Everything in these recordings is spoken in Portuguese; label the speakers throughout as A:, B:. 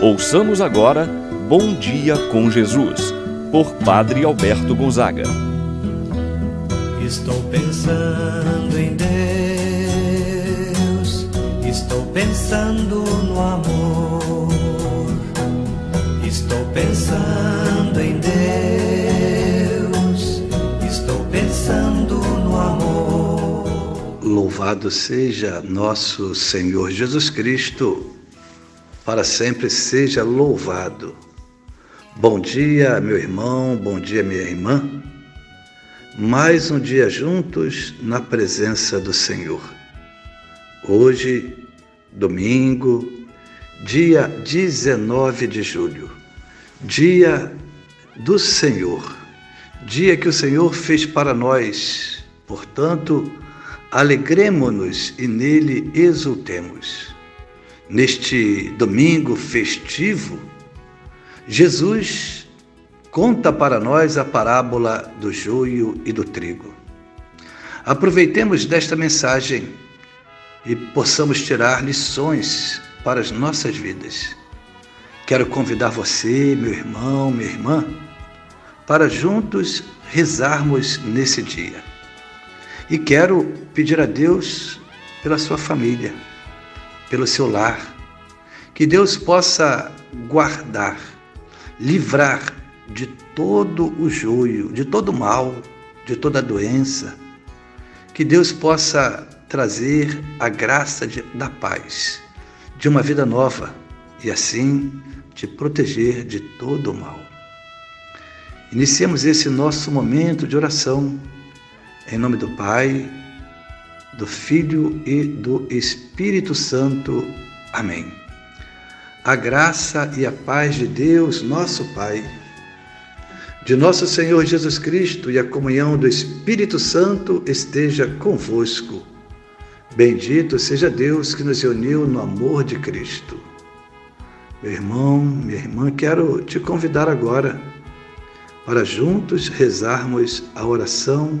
A: Ouçamos agora Bom Dia com Jesus, por Padre Alberto Gonzaga.
B: Estou pensando em Deus, estou pensando no amor, estou pensando em Deus, estou pensando no amor.
C: Louvado seja nosso Senhor Jesus Cristo para sempre seja louvado. Bom dia, meu irmão, bom dia, minha irmã. Mais um dia juntos na presença do Senhor. Hoje, domingo, dia 19 de julho, dia do Senhor, dia que o Senhor fez para nós. Portanto, alegremo-nos e nele exultemos. Neste domingo festivo, Jesus conta para nós a parábola do joio e do trigo. Aproveitemos desta mensagem e possamos tirar lições para as nossas vidas. Quero convidar você, meu irmão, minha irmã, para juntos rezarmos nesse dia. E quero pedir a Deus pela sua família pelo seu lar. Que Deus possa guardar, livrar de todo o joio, de todo o mal, de toda a doença. Que Deus possa trazer a graça de, da paz, de uma vida nova e assim te proteger de todo o mal. Iniciemos esse nosso momento de oração em nome do Pai, do Filho e do Espírito Santo. Amém. A graça e a paz de Deus, nosso Pai, de nosso Senhor Jesus Cristo e a comunhão do Espírito Santo esteja convosco. Bendito seja Deus que nos uniu no amor de Cristo. Meu irmão, minha irmã, quero te convidar agora para juntos rezarmos a oração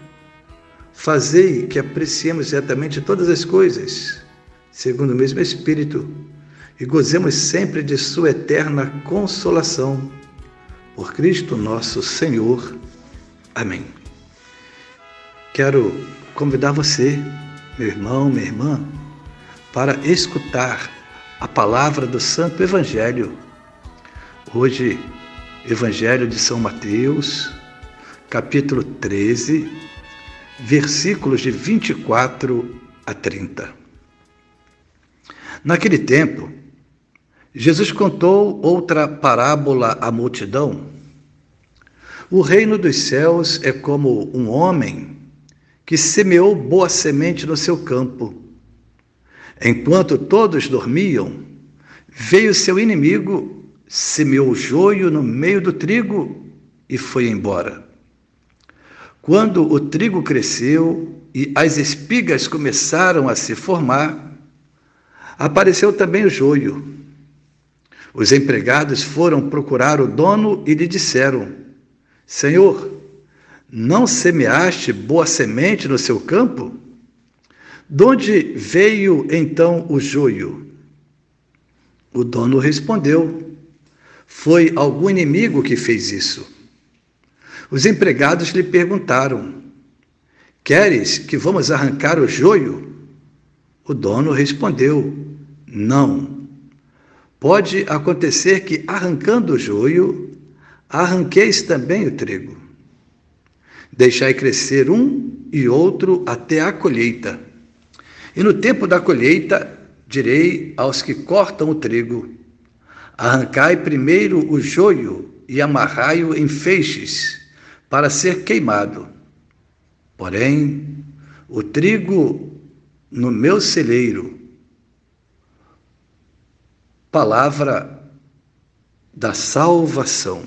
C: Fazei que apreciemos retamente todas as coisas, segundo o mesmo Espírito, e gozemos sempre de Sua eterna consolação. Por Cristo nosso Senhor. Amém. Quero convidar você, meu irmão, minha irmã, para escutar a palavra do Santo Evangelho. Hoje, Evangelho de São Mateus, capítulo 13 versículos de 24 a 30. Naquele tempo, Jesus contou outra parábola à multidão. O reino dos céus é como um homem que semeou boa semente no seu campo. Enquanto todos dormiam, veio seu inimigo, semeou joio no meio do trigo e foi embora. Quando o trigo cresceu e as espigas começaram a se formar, apareceu também o joio. Os empregados foram procurar o dono e lhe disseram: Senhor, não semeaste boa semente no seu campo? De onde veio então o joio? O dono respondeu: Foi algum inimigo que fez isso. Os empregados lhe perguntaram: Queres que vamos arrancar o joio? O dono respondeu: Não. Pode acontecer que, arrancando o joio, arranqueis também o trigo. Deixai crescer um e outro até a colheita. E no tempo da colheita, direi aos que cortam o trigo: Arrancai primeiro o joio e amarrai-o em feixes para ser queimado. Porém, o trigo no meu celeiro, palavra da salvação.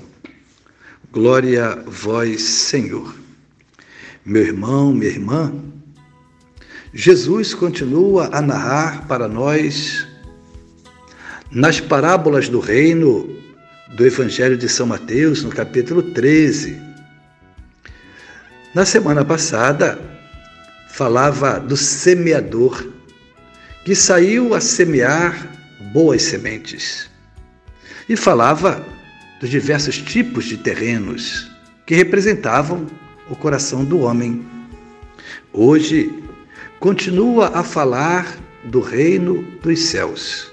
C: Glória a vós, Senhor. Meu irmão, minha irmã, Jesus continua a narrar para nós, nas parábolas do reino do Evangelho de São Mateus, no capítulo 13. Na semana passada, falava do semeador que saiu a semear boas sementes e falava dos diversos tipos de terrenos que representavam o coração do homem. Hoje, continua a falar do reino dos céus.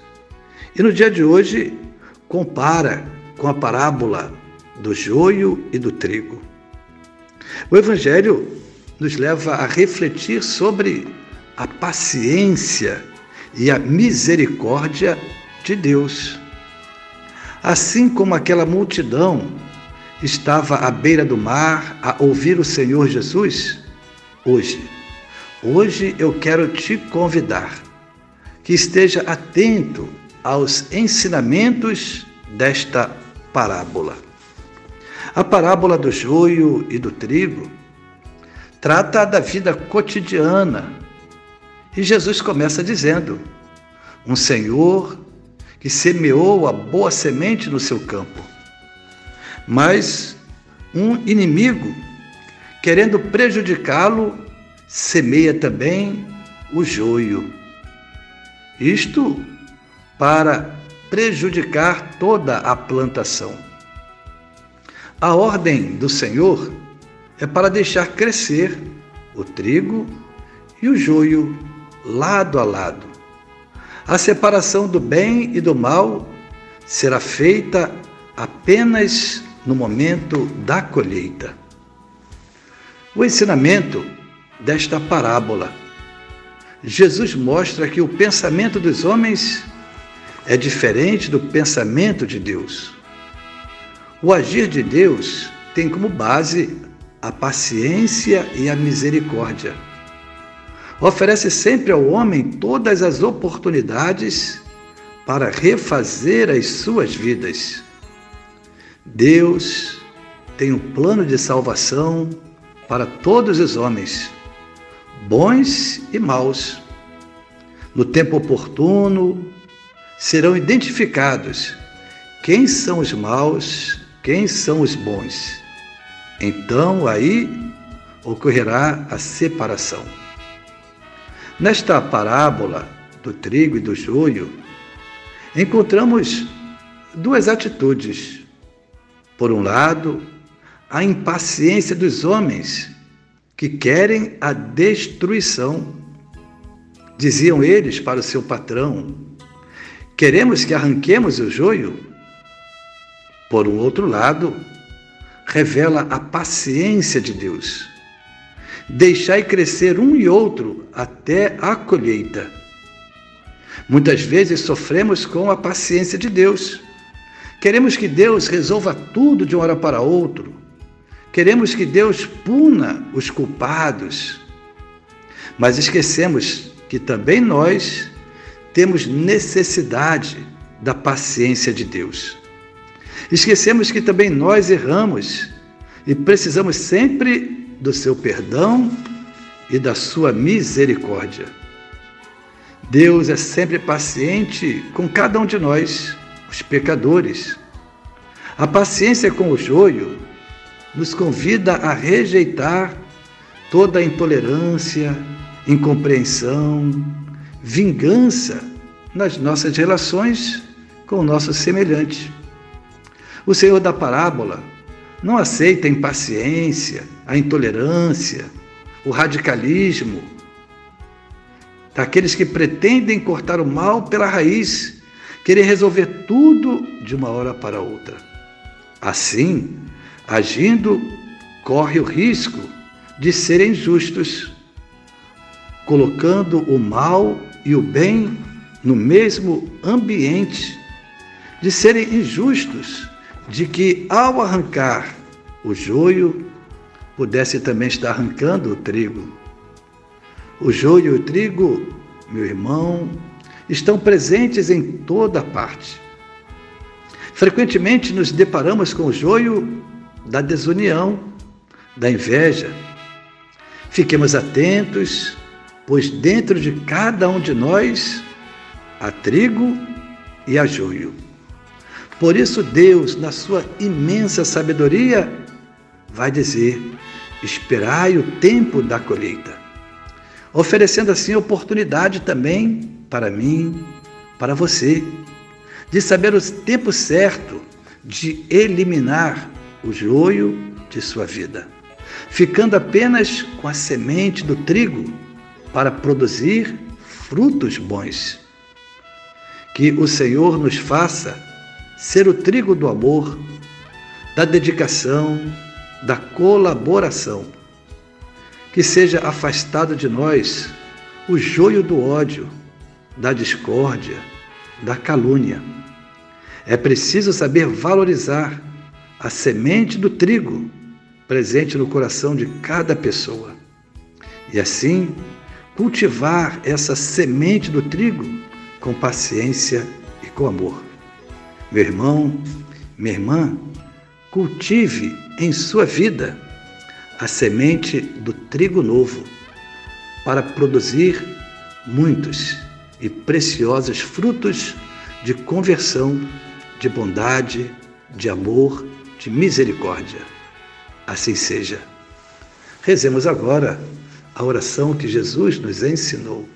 C: E no dia de hoje, compara com a parábola do joio e do trigo. O Evangelho nos leva a refletir sobre a paciência e a misericórdia de Deus. Assim como aquela multidão estava à beira do mar a ouvir o Senhor Jesus, hoje, hoje eu quero te convidar que esteja atento aos ensinamentos desta parábola. A parábola do joio e do trigo trata da vida cotidiana. E Jesus começa dizendo: Um Senhor que semeou a boa semente no seu campo, mas um inimigo, querendo prejudicá-lo, semeia também o joio. Isto para prejudicar toda a plantação. A ordem do Senhor é para deixar crescer o trigo e o joio lado a lado. A separação do bem e do mal será feita apenas no momento da colheita. O ensinamento desta parábola. Jesus mostra que o pensamento dos homens é diferente do pensamento de Deus. O agir de Deus tem como base a paciência e a misericórdia. Oferece sempre ao homem todas as oportunidades para refazer as suas vidas. Deus tem um plano de salvação para todos os homens, bons e maus. No tempo oportuno, serão identificados quem são os maus, quem são os bons. Então aí ocorrerá a separação. Nesta parábola do trigo e do joio, encontramos duas atitudes. Por um lado, a impaciência dos homens que querem a destruição. Diziam eles para o seu patrão: Queremos que arranquemos o joio? Por um outro lado, revela a paciência de Deus. Deixai crescer um e outro até a colheita. Muitas vezes sofremos com a paciência de Deus. Queremos que Deus resolva tudo de uma hora para outra. Queremos que Deus puna os culpados. Mas esquecemos que também nós temos necessidade da paciência de Deus. Esquecemos que também nós erramos e precisamos sempre do seu perdão e da sua misericórdia. Deus é sempre paciente com cada um de nós, os pecadores. A paciência com o joio nos convida a rejeitar toda a intolerância, incompreensão, vingança nas nossas relações com o nosso semelhante. O Senhor da parábola não aceita a impaciência, a intolerância, o radicalismo daqueles que pretendem cortar o mal pela raiz, querer resolver tudo de uma hora para outra. Assim, agindo, corre o risco de serem justos, colocando o mal e o bem no mesmo ambiente, de serem injustos, de que ao arrancar o joio, pudesse também estar arrancando o trigo. O joio e o trigo, meu irmão, estão presentes em toda parte. Frequentemente nos deparamos com o joio da desunião, da inveja. Fiquemos atentos, pois dentro de cada um de nós há trigo e há joio. Por isso, Deus, na sua imensa sabedoria, vai dizer: esperai o tempo da colheita, oferecendo assim oportunidade também para mim, para você, de saber o tempo certo de eliminar o joio de sua vida, ficando apenas com a semente do trigo para produzir frutos bons. Que o Senhor nos faça ser o trigo do amor, da dedicação, da colaboração. Que seja afastado de nós o joio do ódio, da discórdia, da calúnia. É preciso saber valorizar a semente do trigo presente no coração de cada pessoa. E assim, cultivar essa semente do trigo com paciência e com amor. Meu irmão, minha irmã, cultive em sua vida a semente do trigo novo para produzir muitos e preciosos frutos de conversão, de bondade, de amor, de misericórdia. Assim seja. Rezemos agora a oração que Jesus nos ensinou.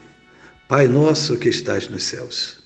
C: Pai nosso que estás nos céus,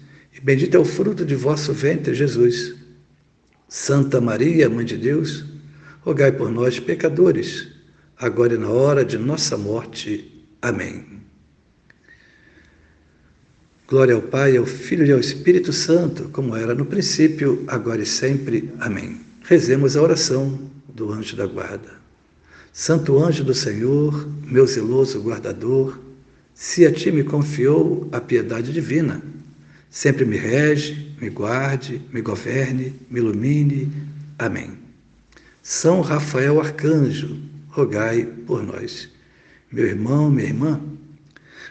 C: bendito é o fruto de vosso ventre, Jesus. Santa Maria, Mãe de Deus, rogai por nós, pecadores, agora e na hora de nossa morte. Amém. Glória ao Pai, ao Filho e ao Espírito Santo, como era no princípio, agora e sempre. Amém. Rezemos a oração do anjo da guarda. Santo anjo do Senhor, meu zeloso guardador, se a ti me confiou a piedade divina, sempre me rege, me guarde, me governe, me ilumine. Amém. São Rafael Arcanjo, rogai por nós. Meu irmão, minha irmã,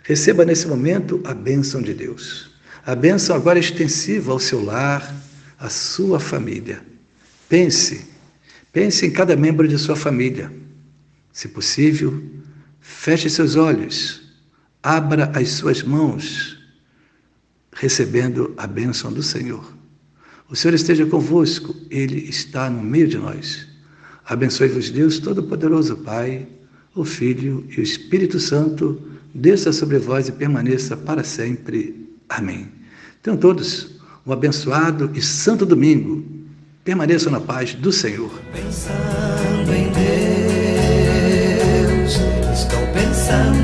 C: receba nesse momento a bênção de Deus. A bênção agora extensiva ao seu lar, à sua família. Pense, pense em cada membro de sua família se possível, feche seus olhos, abra as suas mãos, recebendo a bênção do Senhor. O Senhor esteja convosco, Ele está no meio de nós. Abençoe-vos, Deus Todo-Poderoso, Pai, o Filho e o Espírito Santo, desça sobre vós e permaneça para sempre. Amém. Tenham todos um abençoado e santo domingo. Permaneçam na paz do Senhor.
B: Pensando em Deus, estou pensando.